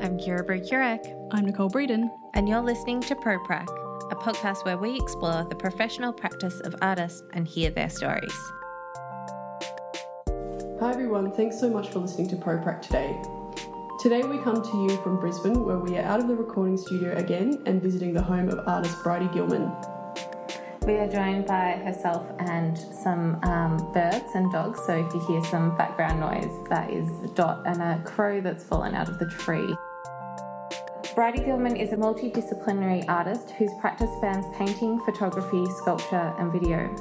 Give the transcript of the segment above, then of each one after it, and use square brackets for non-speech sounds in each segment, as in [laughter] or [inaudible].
I'm Kira Burek, I'm Nicole Breeden. and you're listening to ProPrac, a podcast where we explore the professional practice of artists and hear their stories. Hi everyone, thanks so much for listening to ProPrac today. Today we come to you from Brisbane where we are out of the recording studio again and visiting the home of artist Bridie Gilman. We are joined by herself and some um, birds and dogs, so if you hear some background noise, that is a Dot and a crow that's fallen out of the tree. Bridie Gilman is a multidisciplinary artist whose practice spans painting, photography, sculpture, and video.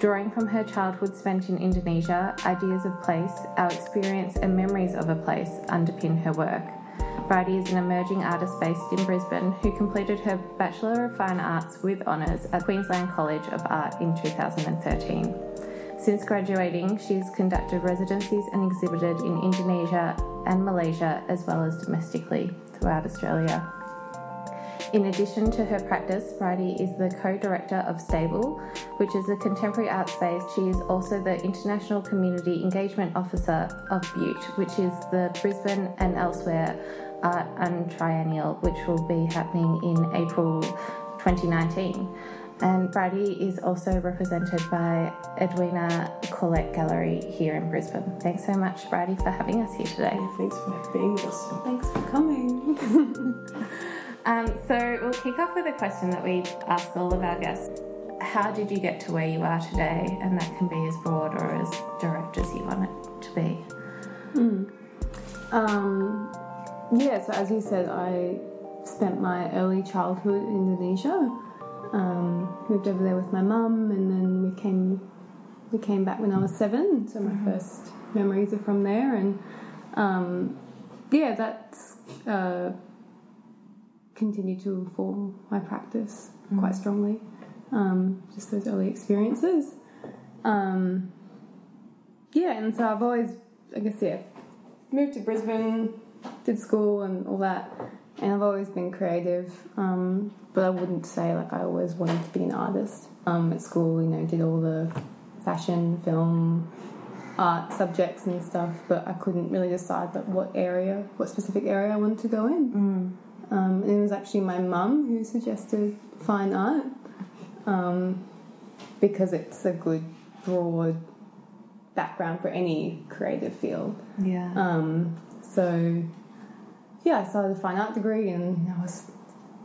Drawing from her childhood spent in Indonesia, ideas of place, our experience, and memories of a place underpin her work. Bridie is an emerging artist based in Brisbane who completed her Bachelor of Fine Arts with honours at Queensland College of Art in 2013. Since graduating, she's conducted residencies and exhibited in Indonesia and Malaysia, as well as domestically throughout Australia. In addition to her practice, Bridie is the co director of Stable, which is a contemporary art space. She is also the International Community Engagement Officer of Butte, which is the Brisbane and elsewhere art and triennial, which will be happening in April 2019. And Bridie is also represented by Edwina Corlette Gallery here in Brisbane. Thanks so much, Bridie, for having us here today. Thanks for being with us. Thanks for coming. [laughs] Um, so we'll kick off with a question that we ask all of our guests. How did you get to where you are today? And that can be as broad or as direct as you want it to be. Um, yeah, so as you said, I spent my early childhood in Indonesia. Um, moved over there with my mum, and then we came we came back when I was seven. So my first memories are from there, and um, yeah, that's uh, continued to inform my practice quite strongly. Um, just those early experiences. Um, yeah, and so I've always, I guess, yeah, moved to Brisbane, did school and all that, and I've always been creative. Um, but I wouldn't say like I always wanted to be an artist. Um, at school, you know, did all the fashion, film, art subjects and stuff, but I couldn't really decide like what area, what specific area I wanted to go in. Um, and it was actually my mum who suggested fine art um, because it's a good broad background for any creative field. Yeah. Um, so, yeah, I started a fine art degree and I was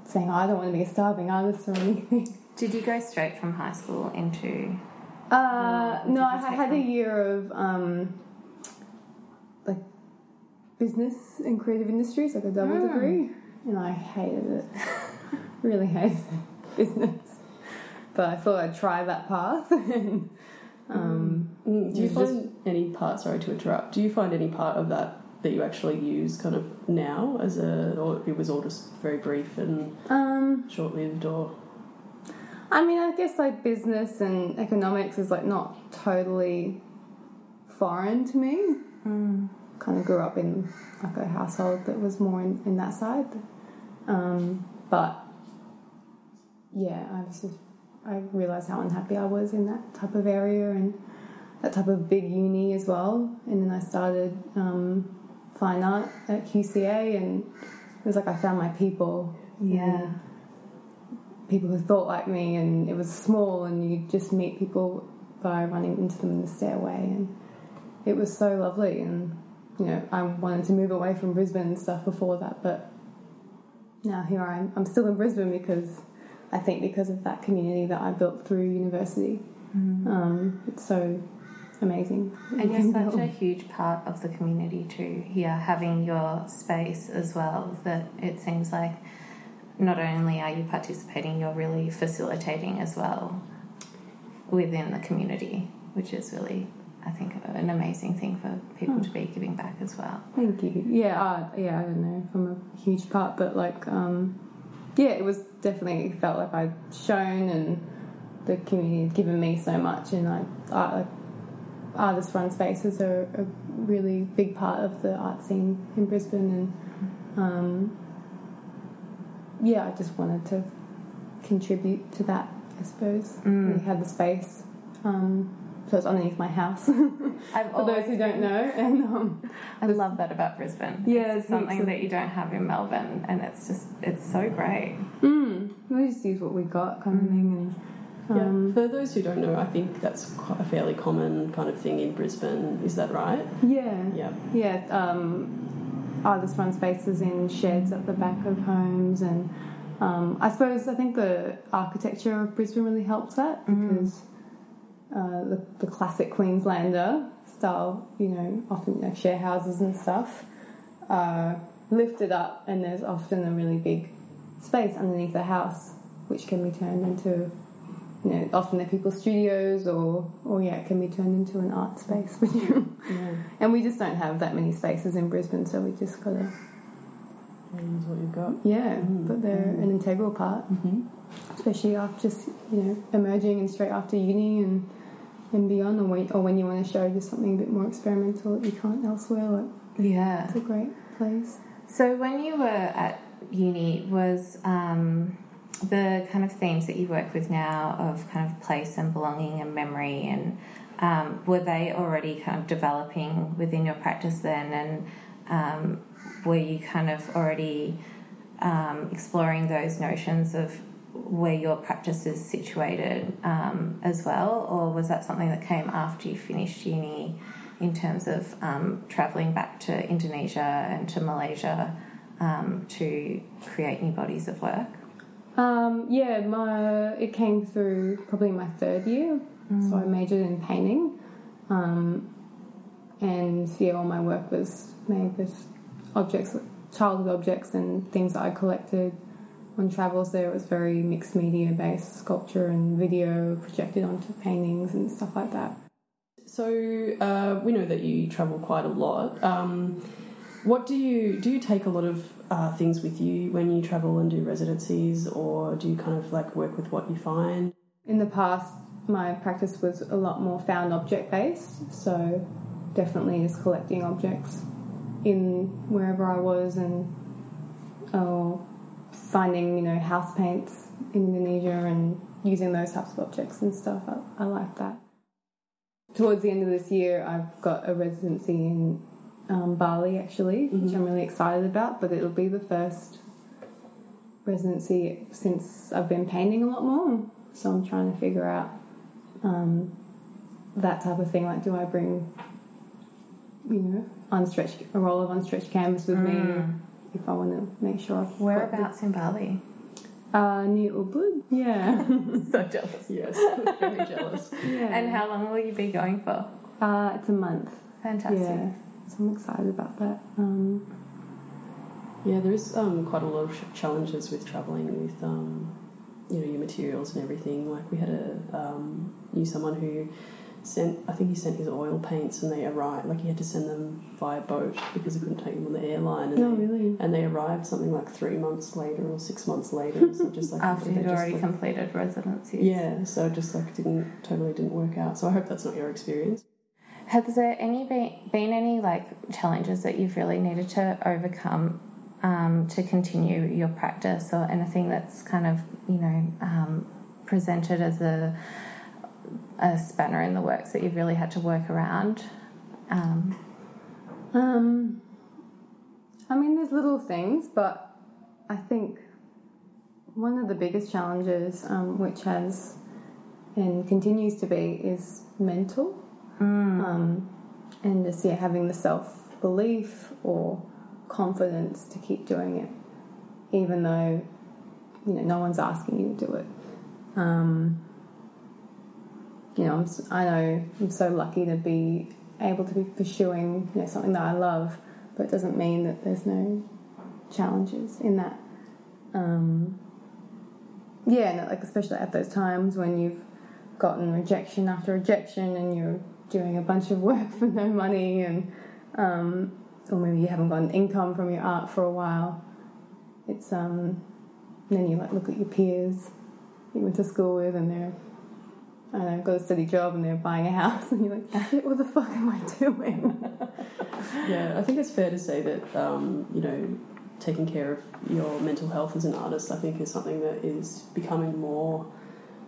saying, I don't want to be a starving artist or anything. [laughs] Did you go straight from high school into? Uh, no, I take had a year of um, like business and creative industries, like a double Hmm. degree, and I hated it. [laughs] really hated it, [laughs] business. But I thought I'd try that path. and, um, Mm, Do you You find any part, sorry to interrupt, do you find any part of that that you actually use kind of now as a, or it was all just very brief and um, short lived or? I mean, I guess like business and economics is like not totally foreign to me. Kind of grew up in like a household that was more in, in that side. Um, but yeah, I was just, I realized how unhappy I was in that type of area and that type of big uni as well. And then I started um, fine art at QCA, and it was like I found my people. Yeah. people who thought like me, and it was small, and you just meet people by running into them in the stairway, and it was so lovely. And you know, I wanted to move away from Brisbane and stuff before that, but now here I am. I'm still in Brisbane because I think because of that community that I built through university. Um, it's so amazing. And you you're such a huge part of the community too. Here, having your space as well. That it seems like not only are you participating, you're really facilitating as well within the community, which is really, I think, an amazing thing for people to be giving back as well. Thank you. Yeah, uh, yeah, I don't know if I'm a huge part, but like, um, yeah, it was definitely felt like I'd shown and the community had given me so much, and I, like, artist run spaces are a really big part of the art scene in Brisbane, and um, yeah, I just wanted to contribute to that, I suppose. We had the space. Um, so it's underneath my house. [laughs] For those who don't know, and um, I love that about Brisbane. Yeah, it's something that you don't have in Melbourne, and it's just it's so great. mm, we just use what we got, kind of thing. And um, yeah. For those who don't know, I think that's quite a fairly common kind of thing in Brisbane. Is that right? yeah, Yeah. yeah. Um, artist run spaces in sheds at the back of homes, and um, I suppose I think the architecture of Brisbane really helps that because uh, the, the classic Queenslander style, you know, often like share houses and stuff, are lifted up, and there's often a really big space underneath the house, which can be turned into, you know, often they're people's studios, or or yeah, it can be turned into an art space. Yeah. and we just don't have that many spaces in Brisbane, so we just gotta Use what you've got. yeah, but they're an integral part, Mm-hmm. especially after just you know emerging and straight after uni and and beyond, or when, or when you want to show just something a bit more experimental that you can't elsewhere. Like Yeah. it's a great place. So when you were at uni, was um, the kind of themes that you work with now of kind of place and belonging and memory and um, were they already kind of developing within your practice then and um, were you kind of already um, exploring those notions of where your practice is situated um, as well or was that something that came after you finished uni in terms of um, travelling back to Indonesia and to Malaysia um, to create new bodies of work? Um, yeah, my it came through probably my third year, so I majored in painting, um, and yeah, all my work was made with objects, childhood objects, and things that I collected on travels. There it was very mixed media based sculpture and video projected onto paintings and stuff like that. So uh, we know that you travel quite a lot. Um, what do you do? You take a lot of uh, things with you when you travel and do residencies, or do you kind of like work with what you find? In the past, my practice was a lot more found object based, so definitely is collecting objects in wherever I was and or finding, you know, house paints in Indonesia and using those types of objects and stuff. I, I like that. Towards the end of this year, I've got a residency in um, Bali actually, which I'm really excited about, but it'll be the first residency since I've been painting a lot more. So I'm trying to figure out um, that type of thing. Like, do I bring, you know, unstretched a roll of unstretched canvas with me if I want to make sure I've Whereabouts in Bali? uh, near Ubud. Yeah, [laughs] so jealous. Yes, [laughs] very jealous. yeah. And how long will you be going for? uh, it's a month. Fantastic. Yeah, so I'm excited about that. Um, Yeah, there is um, quite a lot of challenges with traveling with um, you know your materials and everything. Like we had a um, knew someone who sent I think he sent his oil paints and they arrived like he had to send them via boat because he couldn't take them on the airline. And no, they, really. And they arrived something like three months later or six months later. So just like After they you'd already like- completed residencies. yeah, so it just like didn't totally didn't work out. So I hope that's not your experience. Has there any been, been any like challenges that you've really needed to overcome um, to continue your practice, or anything that's kind of you know um, presented as a a spanner in the works that you've really had to work around? Um, Um, I mean, there's little things, but I think one of the biggest challenges, um, which has and continues to be, is mental. Um, and just yeah, having the self belief or confidence to keep doing it, even though you know no one's asking you to do it. Um, you know, I'm, I know I'm so lucky to be able to be pursuing you know, something that I love, but it doesn't mean that there's no challenges in that. Um, yeah, and like especially at those times when you've gotten rejection after rejection and you're doing a bunch of [laughs] work for no money and um, or maybe you haven't gotten income from your art for a while. It's um, then you like look at your peers you went to school with and they're I don't know, got a steady job and they're buying a house [laughs] and you're like, shit, what the fuck am I doing? [laughs] Yeah, I think it's fair to say that um, you know taking care of your mental health as an artist, I think, is something that is becoming more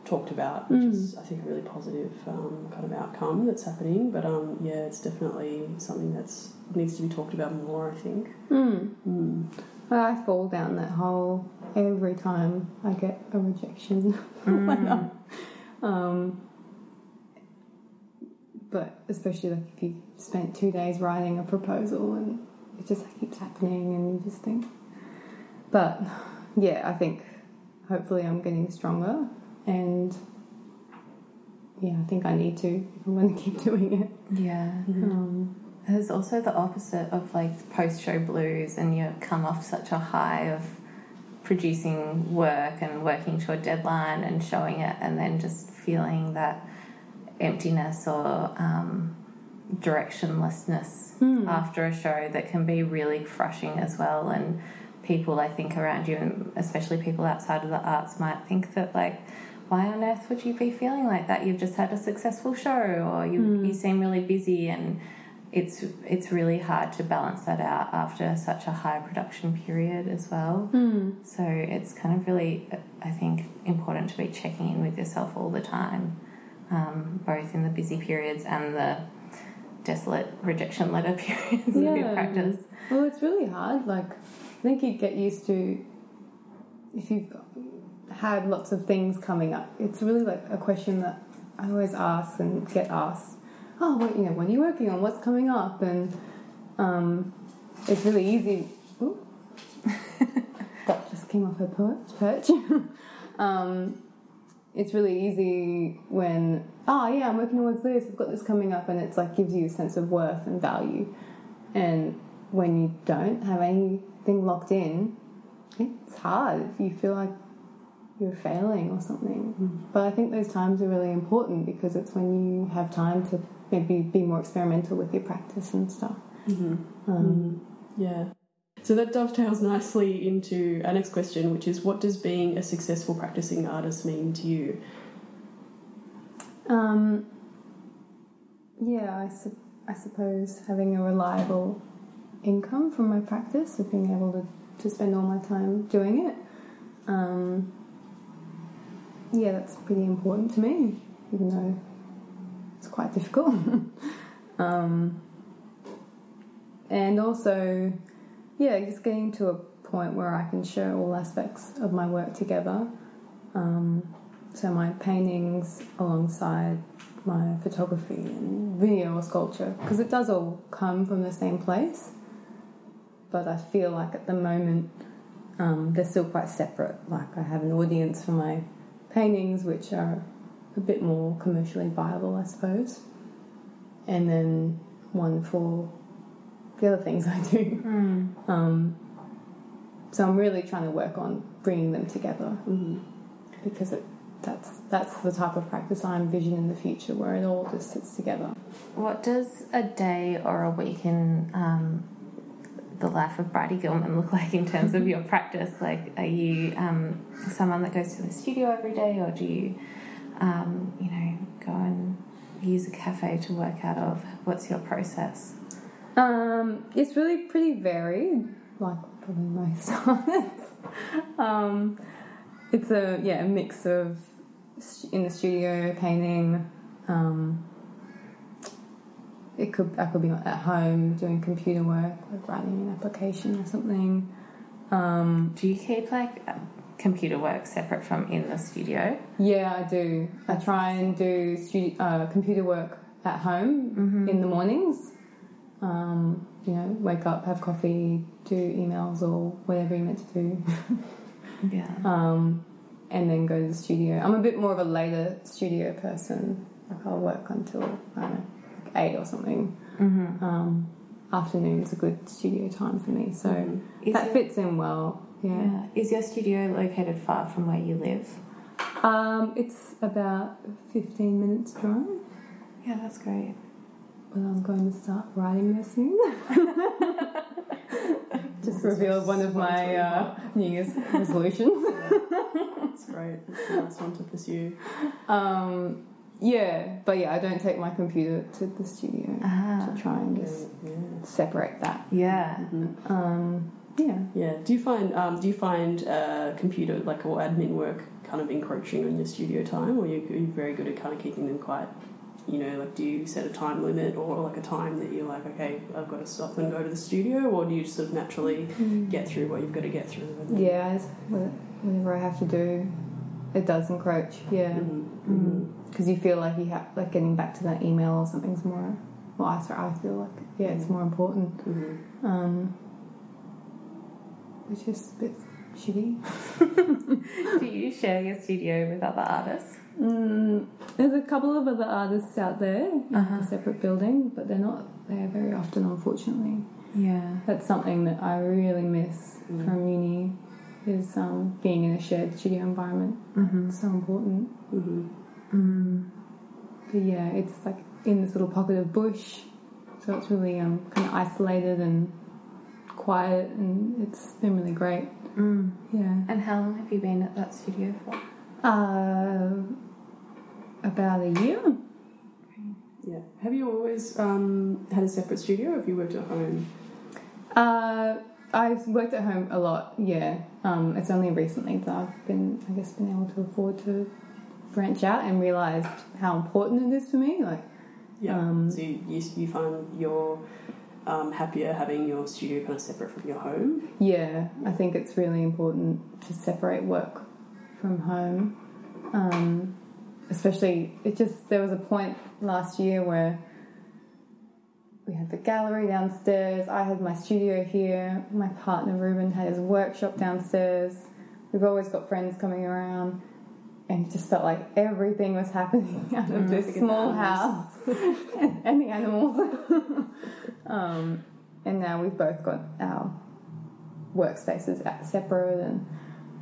talked about, which is I think a really positive um, kind of outcome that's happening. But um, yeah, it's definitely something that's needs to be talked about more. I think. Mm. Mm. Well, I fall down that hole every time I get a rejection. [laughs] Mm. um, but especially like if you spent two days writing a proposal and it just keeps happening and you just think. But yeah, I think hopefully I'm getting stronger and yeah, I think I need to if I'm going [laughs] to keep doing it. Yeah. Um, There's also the opposite of like post show blues, and you come off such a high of producing work and working to a deadline and showing it, and then just feeling that emptiness or um, directionlessness after a show that can be really crushing as well. And people, I think, around you, and especially people outside of the arts, might think that like. Why on earth would you be feeling like that? You've just had a successful show, or you, you seem really busy, and it's it's really hard to balance that out after such a high production period as well. So it's kind of really, I think, important to be checking in with yourself all the time, um, both in the busy periods and the desolate rejection letter [laughs] periods of your practice. Well, it's really hard. Like, I think you get used to if you've had lots of things coming up. It's really like a question that I always ask and get asked. Oh, what you know? What are you working on? What's coming up? And um, it's really easy. [laughs] That just came off her perch. perch. [laughs] um, it's really easy when oh yeah, I'm working towards this. I've got this coming up, and it's like gives you a sense of worth and value. And when you don't have anything locked in, it's hard if you feel like you're failing or something. But I think those times are really important because it's when you have time to maybe be more experimental with your practice and stuff. Um, Yeah. So that dovetails nicely into our next question, which is what does being a successful practicing artist mean to you? Um, yeah, I, su- I suppose having a reliable income from my practice of being able to, to spend all my time doing it. Um, yeah, that's pretty important to me, even though it's quite difficult. [laughs] um, and also, yeah, just getting to a point where I can show all aspects of my work together. Um, so my paintings alongside my photography and video or sculpture, because it does all come from the same place. But I feel like at the moment um, they're still quite separate. Like I have an audience for my paintings, which are a bit more commercially viable, I suppose, and then one for the other things I do. Um, so I'm really trying to work on bringing them together because it, that's that's the type of practice I envision in the future, where it all just sits together. What does a day or a week in um, the life of Bridie Gilman look like in terms of your practice? Like, are you um, someone that goes to the studio every day, or do you, um, you know, go and use a cafe to work out of? What's your process? Um, it's really pretty varied, like probably most [laughs] artists. um, it's a yeah a mix of in the studio painting. It could I could be at home doing computer work, like writing an application or something. Um, Do you keep like computer work separate from in the studio? yeah, I do. I try and do studio, uh, computer work at home in the mornings. Um, you know, wake up, have coffee, do emails or whatever you're meant to do, [laughs] Yeah. um, and then go to the studio. I'm a bit more of a later studio person. Like I'll work until I don't know, eight or something. Um, afternoon's a good studio time for me, so Is that it- fits in well. Yeah. Yeah. Is your studio located far from where you live? Um, it's about 15 minutes drive. Yeah, that's great. Well, I'm going to start writing this soon. [laughs] Just revealed one of my uh, New Year's resolutions. [laughs] That's great. That's a nice one to pursue. Um, yeah, but yeah, I don't take my computer to the studio Ah. to try and just Yeah. separate that. Yeah. Um, yeah. Yeah. Do you find um, do you find uh, computer like or admin work kind of encroaching on your studio time, or you, are you very good at kind of keeping them quiet? You know, like do you set a time limit or like a time that you're like, okay, I've got to stop and go to the studio, or do you sort of naturally get through what you've got to get through? and- Yeah, it's, whatever I have to do, it does encroach. Yeah, Mhm, mhm. Because you feel like you have like getting back to that email or something's more. Well, I sorry, I feel like yeah, it's more important. Mhm. Um, which is a bit shitty. [laughs] Do you share your studio with other artists? Mm, there's a couple of other artists out there in Uh-huh. a separate building, but they're not there very often, unfortunately. Yeah. That's something that I really miss Mm. from uni is um, being in a shared studio environment. Mm-hmm. It's so important. Mhm. Mm. But yeah, it's like in this little pocket of bush, so it's really um, kind of isolated and quiet, and it's been really great. Mm. Yeah. And how long have you been at that studio for? Uh, about a year. Yeah. Have you always um, had a separate studio, or have you worked at home? Uh, I've worked at home a lot. Yeah. Um, it's only recently that I've been, I guess, been able to afford to branch out and realised how important it is for me. Like, Yeah. Um, so you, you, you find you're um, happier having your studio kind of separate from your home. yeah, I think it's really important to separate work from home. Um, especially, it just there was a point last year where we had the gallery downstairs. I had my studio here. My partner Ruben had his workshop downstairs. We've always got friends coming around, and it just felt like everything was happening [laughs] out of this small house [laughs] and, and the animals. [laughs] um, and now we've both got our workspaces at- separate, and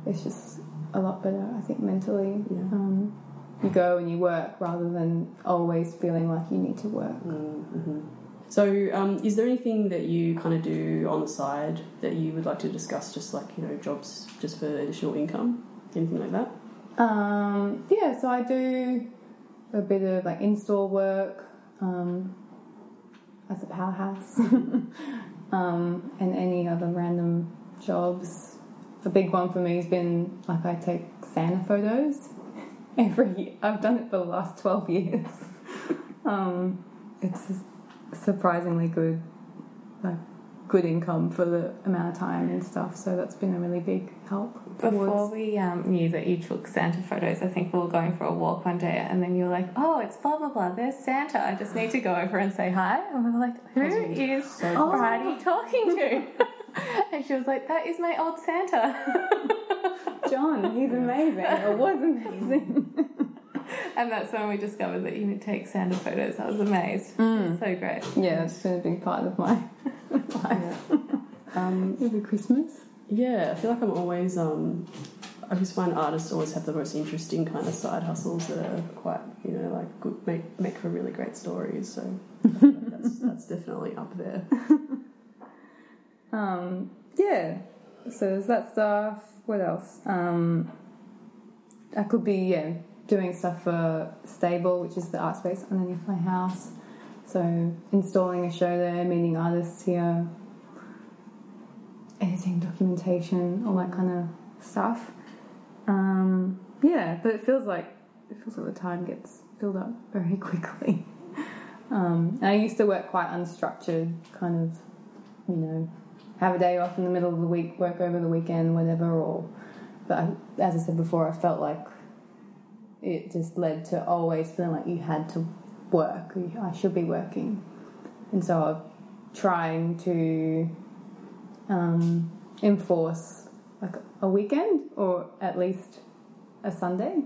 it's just a lot better, I think, mentally. Yeah. Um, you go and you work rather than always feeling like you need to work. Mm-hmm. So, um, is there anything that you kind of do on the side that you would like to discuss, just like you know, jobs just for additional income, anything like that? Um, yeah, so I do a bit of like in-store work um, the powerhouse, [laughs] um, and any other random jobs. A big one for me has been like I take Santa photos [laughs] every year. I've done it for the last twelve years. [laughs] um, it's surprisingly good, like good income for the amount of time and stuff. So that's been a really big help. Before towards- we um, knew that you took Santa photos, I think we were going for a walk one day, and then you were like, "Oh, it's blah blah blah. There's Santa. I just need to go over and say hi." And we were like, "Who is So Bridie talking to?" [laughs] and she was like, "That is my old Santa." [laughs] John, he's amazing. It was amazing. [laughs] [laughs] and that's when we discovered that you would take Santa photos. I was amazed. Mm. So great. Yeah, it's been a big part of my [laughs] life. Um, [laughs] Every Christmas. yeah, I feel like I'm always. Um, I just find artists always have the most interesting kind of side hustles that are quite, you know, like good, make make for really great stories. So like that's that's definitely up there. Um, yeah. So there's that stuff. What else? Um, I could be yeah doing stuff for Stable, which is the art space underneath my house. So installing a show there, meeting artists here, editing documentation, all that kind of stuff. Um, yeah, but it feels like it feels like the time gets filled up very [laughs] quickly. Um, I used to work quite unstructured, kind of, you know, have a day off in the middle of the week, work over the weekend, whatever. Or, but I, as I said before, I felt like it just led to always feeling like you had to work. you- I should be working, and so I'm trying to um, enforce like a weekend or at least a Sunday.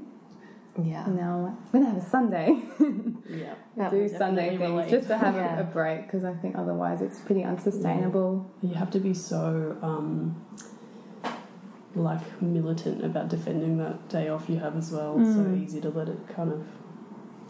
Yeah. And now I'm like, I'm gonna have a Sunday. [laughs] Yeah. [laughs] That do Sunday things relate. just to have Yeah. a, a break because I think otherwise it's pretty unsustainable. You have to be so um, like militant about defending that day off you have as well. It's so Mm. easy to let it kind of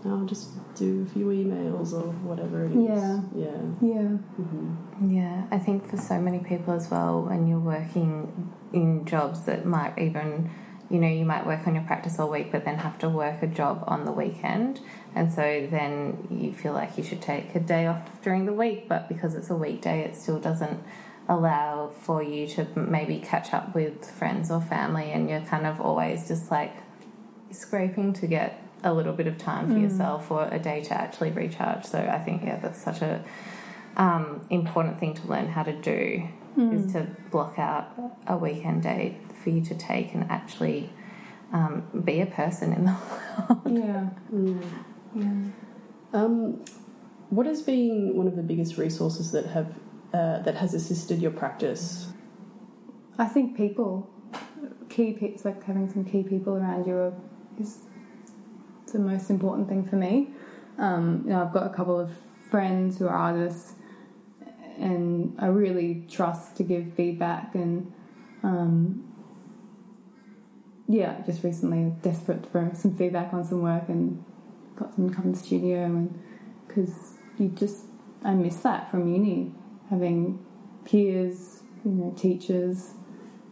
oh, just do a few emails or whatever it is. Yeah. Yeah. Yeah. hmm Yeah, I think for so many people as well, when you're working in jobs that might even, you know, you might work on your practice all week, but then have to work a job on the weekend. And so then you feel like you should take a day off during the week, but because it's a weekday, it still doesn't allow for you to maybe catch up with friends or family, and you're kind of always just like scraping to get a little bit of time for yourself or a day to actually recharge. So I think yeah, that's such a um, important thing to learn how to do is to block out a weekend day for you to take and actually um, be a person in the [laughs] world. Yeah. Yeah. Um, what has been one of the biggest resources that have uh, that has assisted your practice? I think people, key people, like having some key people around you is the most important thing for me. Um, you know, I've got a couple of friends who are artists, and I really trust to give feedback. And um, yeah, just recently desperate for some feedback on some work and got them to come to the studio, and because you just I miss that from uni, having peers, you know, teachers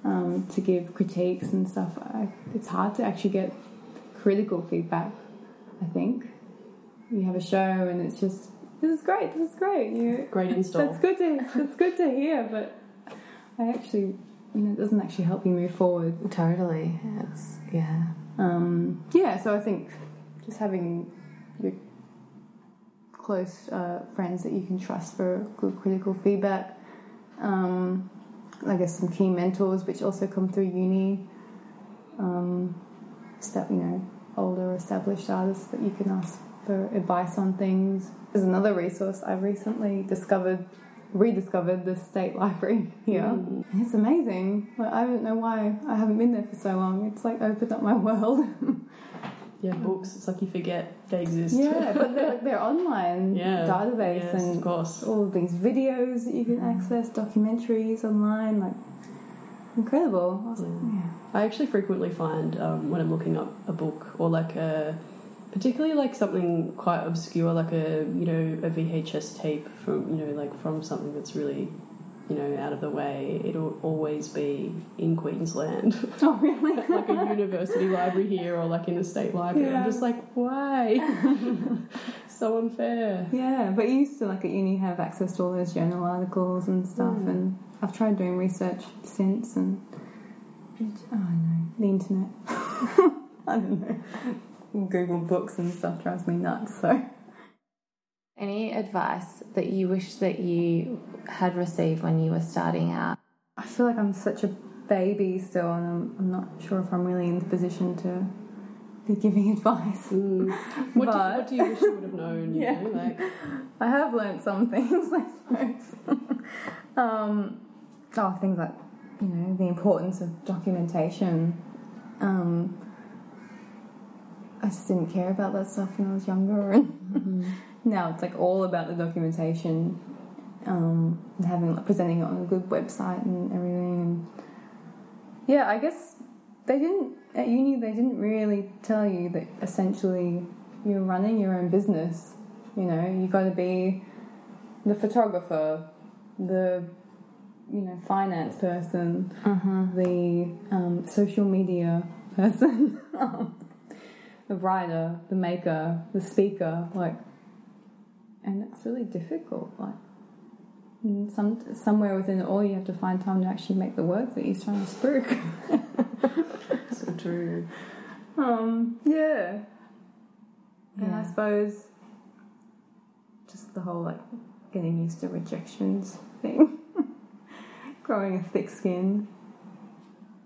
um, to give critiques and stuff. I, it's hard to actually get critical feedback. I think you have a show and it's just this is great, this is great. You, Great install. that's good to that's good to hear, but I actually you know it doesn't actually help you move forward. Totally. It's yeah. Um, yeah, so I think just having your close uh, friends that you can trust for good critical feedback. Um, I guess some key mentors, which also come through uni. Um, step, you know, older established artists that you can ask for advice on things. There's another resource I recently discovered, rediscovered the state [laughs] library here. And It's amazing. Like, I don't know why I haven't been there for so long. It's like opened up my [laughs] world. Yeah, books. It's like you forget they exist. yeah, but they're, they're online [laughs] Yeah. database Yes, and of course. all of these videos that you can access, documentaries online, like incredible. I like, yeah. I actually frequently find um, when I'm looking up a book or like a, particularly like something quite obscure, like a you know a VHS tape from you know like from something that's really you know out of the way. It'll always be in Queensland, [laughs] Oh, really? like a university library here or like in a state library. Yeah. I'm just like, why? [laughs] so unfair. Yeah, but you used to like at uni have access to all those journal articles and stuff, Mm. and I've tried doing research since, and oh no, the internet. [laughs] I don't know. Google books and stuff drives me nuts. So Any advice that you wish that you had received when you were starting out? I feel like I'm such a baby still, and I'm, I'm not sure if I'm really in the position to be giving [laughs] advice. Mm. [laughs] What, do, But- what do you wish you would have known? You Yeah. know, like [laughs] I have learnt some things, I suppose. um, oh, things like, you know, the importance of documentation. Um, I just didn't care about that stuff when I was younger, and now it's like all about the documentation um, and having like presenting it on a good website and everything. And yeah, I guess they didn't at uni. They didn't really tell you that essentially you're running your own business. You know, you got to be the photographer, the you know finance person, the um, social media [laughs] person, [laughs] the writer, the maker, the speaker. Like, and it's really difficult. Like, some somewhere within it all, you have to find time to actually make the work that you're trying to spook. so true. Um, yeah. And I suppose just the whole like getting used to rejections thing, [laughs] growing a thick skin.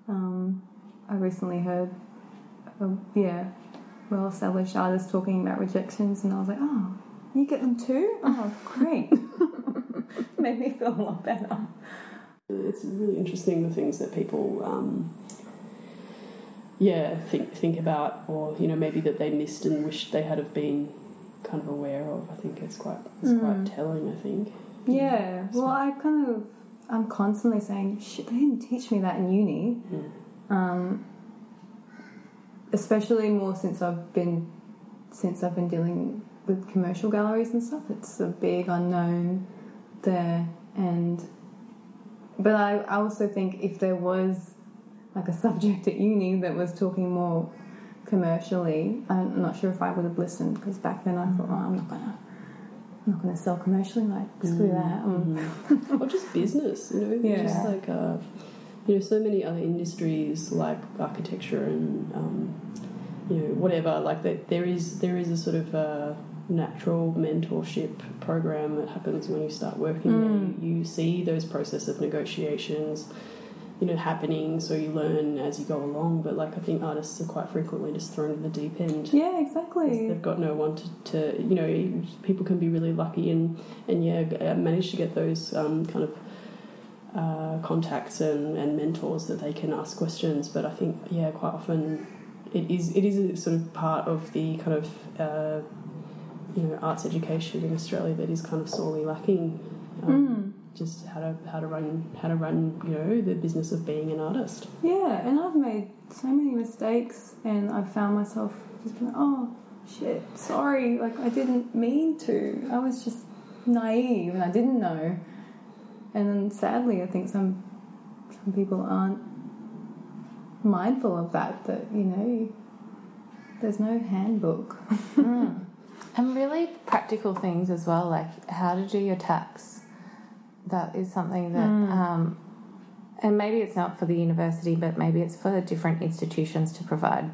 Um, I recently heard, a, yeah, well established artists talking about rejections, and I was like, oh, you get them too? Oh, great. [laughs] Made me feel a lot better. It's really interesting the things that people, um, yeah, think think about, or you know, maybe that they missed and wished they had have been kind of aware of. I think it's quite it's quite telling. I think. Yeah, well, I kind of, I'm constantly saying, shit, they didn't teach me that in uni. Um, especially more since I've been, since I've been dealing with commercial galleries and stuff. It's a big unknown there, and but I, I also think if there was like a [laughs] subject at uni that was talking more commercially, I'm not sure if I would have listened because back then I thought, oh, I'm not gonna I'm not going to sell commercially. Like screw that. Um, Mhm. [laughs] or just business, you know, Yeah. just like uh, you know, so many other industries like architecture and um, you know whatever. Like that, there is there is a sort of uh natural mentorship program that happens when you start working Mm. there. You see those process of negotiations. You know, happening, so you learn as you go along. But like, I think artists are quite frequently just thrown to the deep end. Yeah, exactly. They've got no one to, to, you know, people can be really lucky and, and yeah, uh, manage to get those um, kind of uh, contacts and, and mentors that they can ask questions. But I think, yeah, quite often it is it is a sort of part of the kind of, uh, you know, arts education in Australia that is kind of sorely lacking. Um, Mm. Just how to how to run how to run you know the business of being an artist. Yeah, and I've made so many mistakes, and I've found myself just being, oh shit, sorry, like I didn't mean to. I was just naive, and I didn't know. And then sadly, I think some some people aren't mindful of that. That you know, there's no handbook. [laughs] Mm. And really practical things as well, like how to do your tax. That is something that, Mm. um, and maybe it's not for the university, but maybe it's for different institutions to provide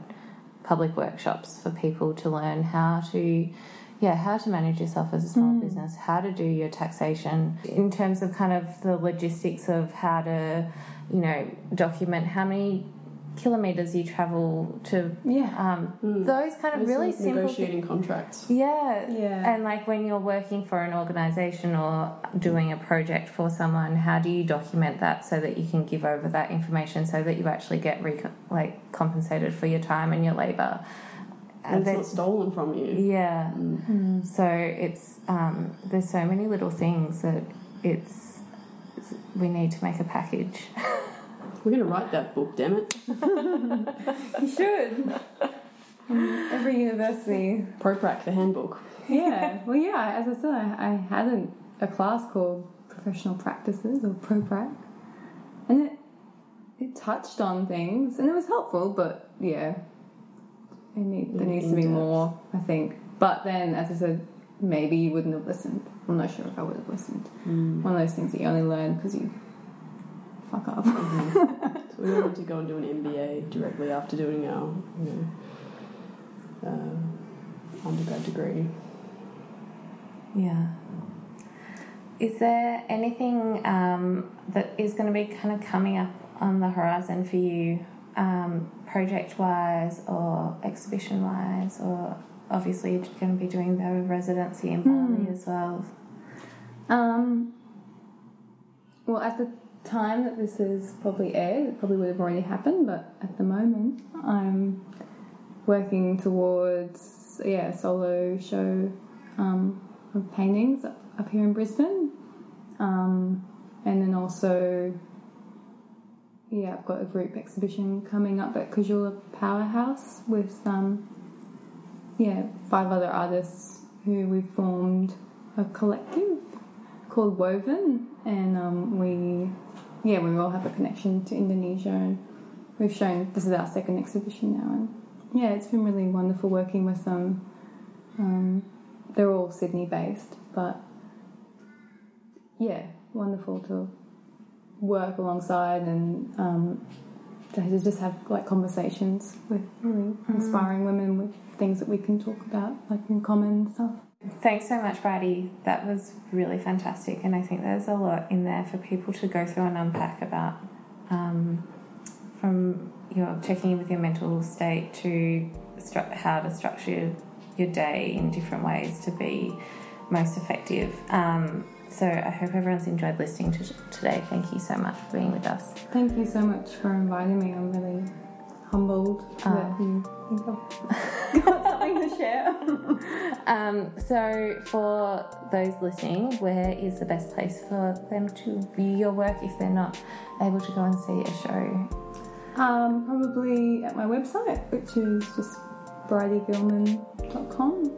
public workshops for people to learn how to, yeah, how to manage yourself as a small Mm. business, how to do your taxation in terms of kind of the logistics of how to, you know, document how many kilometers you travel to, Yeah, um, Mm. those kind of It's really like simple things. negotiating contracts. Yeah. yeah, And like when you're working for an organization or doing a project for someone, how do you document that so that you can give over that information so that you actually get recon like compensated for your time and your labor? And it's then- not stolen from you. yeah. Mm. Mm. So it's um, there's so many little things that it's we need to make a package. [laughs] We're going to write that book, damn it. [laughs] you should. Every university ProPrac, the handbook. yeah, well, yeah. As I said, I, I had an, a class called Professional Practices or ProPrac, and it it touched on things, and it was helpful. But yeah, it need, there needs to be in-depth. more, I think. But then, as I said, maybe you wouldn't have listened. I'm not sure if I would have listened. Mm. One of those things that you only learn because you fuck up. [laughs] So we wanted to go and do an MBA directly after doing our, you know, uh, undergrad degree. Yeah. Is there anything um, that is going to be kind of coming up on the horizon for you, um, project wise or exhibition wise, or obviously you're going to be doing the residency in. Bali as well? Um, well, at the time that this is probably aired, it probably would have already happened, but at the moment, I'm working towards yeah a solo show um, of paintings up, here in Brisbane, um, and then also yeah I've got a group exhibition coming up at Casula Powerhouse with um, yeah five other artists who we formed a collective called Woven, and um, we, yeah, we all have a connection to Indonesia, and we've shown this is our second exhibition now, and yeah, it's been really wonderful working with them. Um, they're all Sydney based, but yeah, wonderful to work alongside and um, to just have like conversations with really inspiring women with things that we can talk about, like in common and stuff. Thanks so much, Bridie. That was really fantastic, and I think there's a lot in there for people to go through and unpack about um, from your checking in with your mental state to stru- how to structure your day in different ways to be most effective. Um, so I hope everyone's enjoyed listening to today. Thank you so much for being with us. Thank you so much for inviting me. I'm really humbled Ah. that you think I've got something [laughs] to share. [laughs] Um, so, for those listening, where is the best place for them to view your work if they're not able to go and see a show? Um, probably at my website, which is just bridiegilman.com.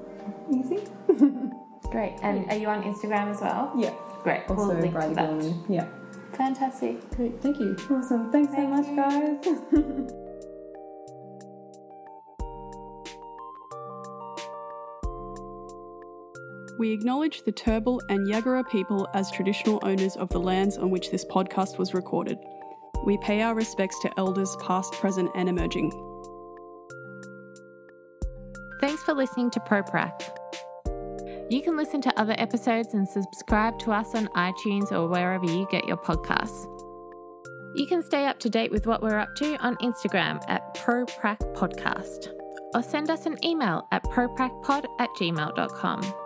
Easy. [laughs] Great. And are you on Instagram as well? Yeah. Great. Also, we'll link to that. Gilman. Yeah. Fantastic. Great, thank you. Awesome. Thanks so much, you. guys. [laughs] We acknowledge the Turrbal and Yagara people as traditional owners of the lands on which this podcast was recorded. We pay our respects to elders past, present, and emerging. Thanks for listening to ProPrac. You can listen to other episodes and subscribe to us on iTunes or wherever you get your podcasts. You can stay up to date with what we're up to on Instagram at ProPracPodcast or send us an email at propracpod at gmail.com.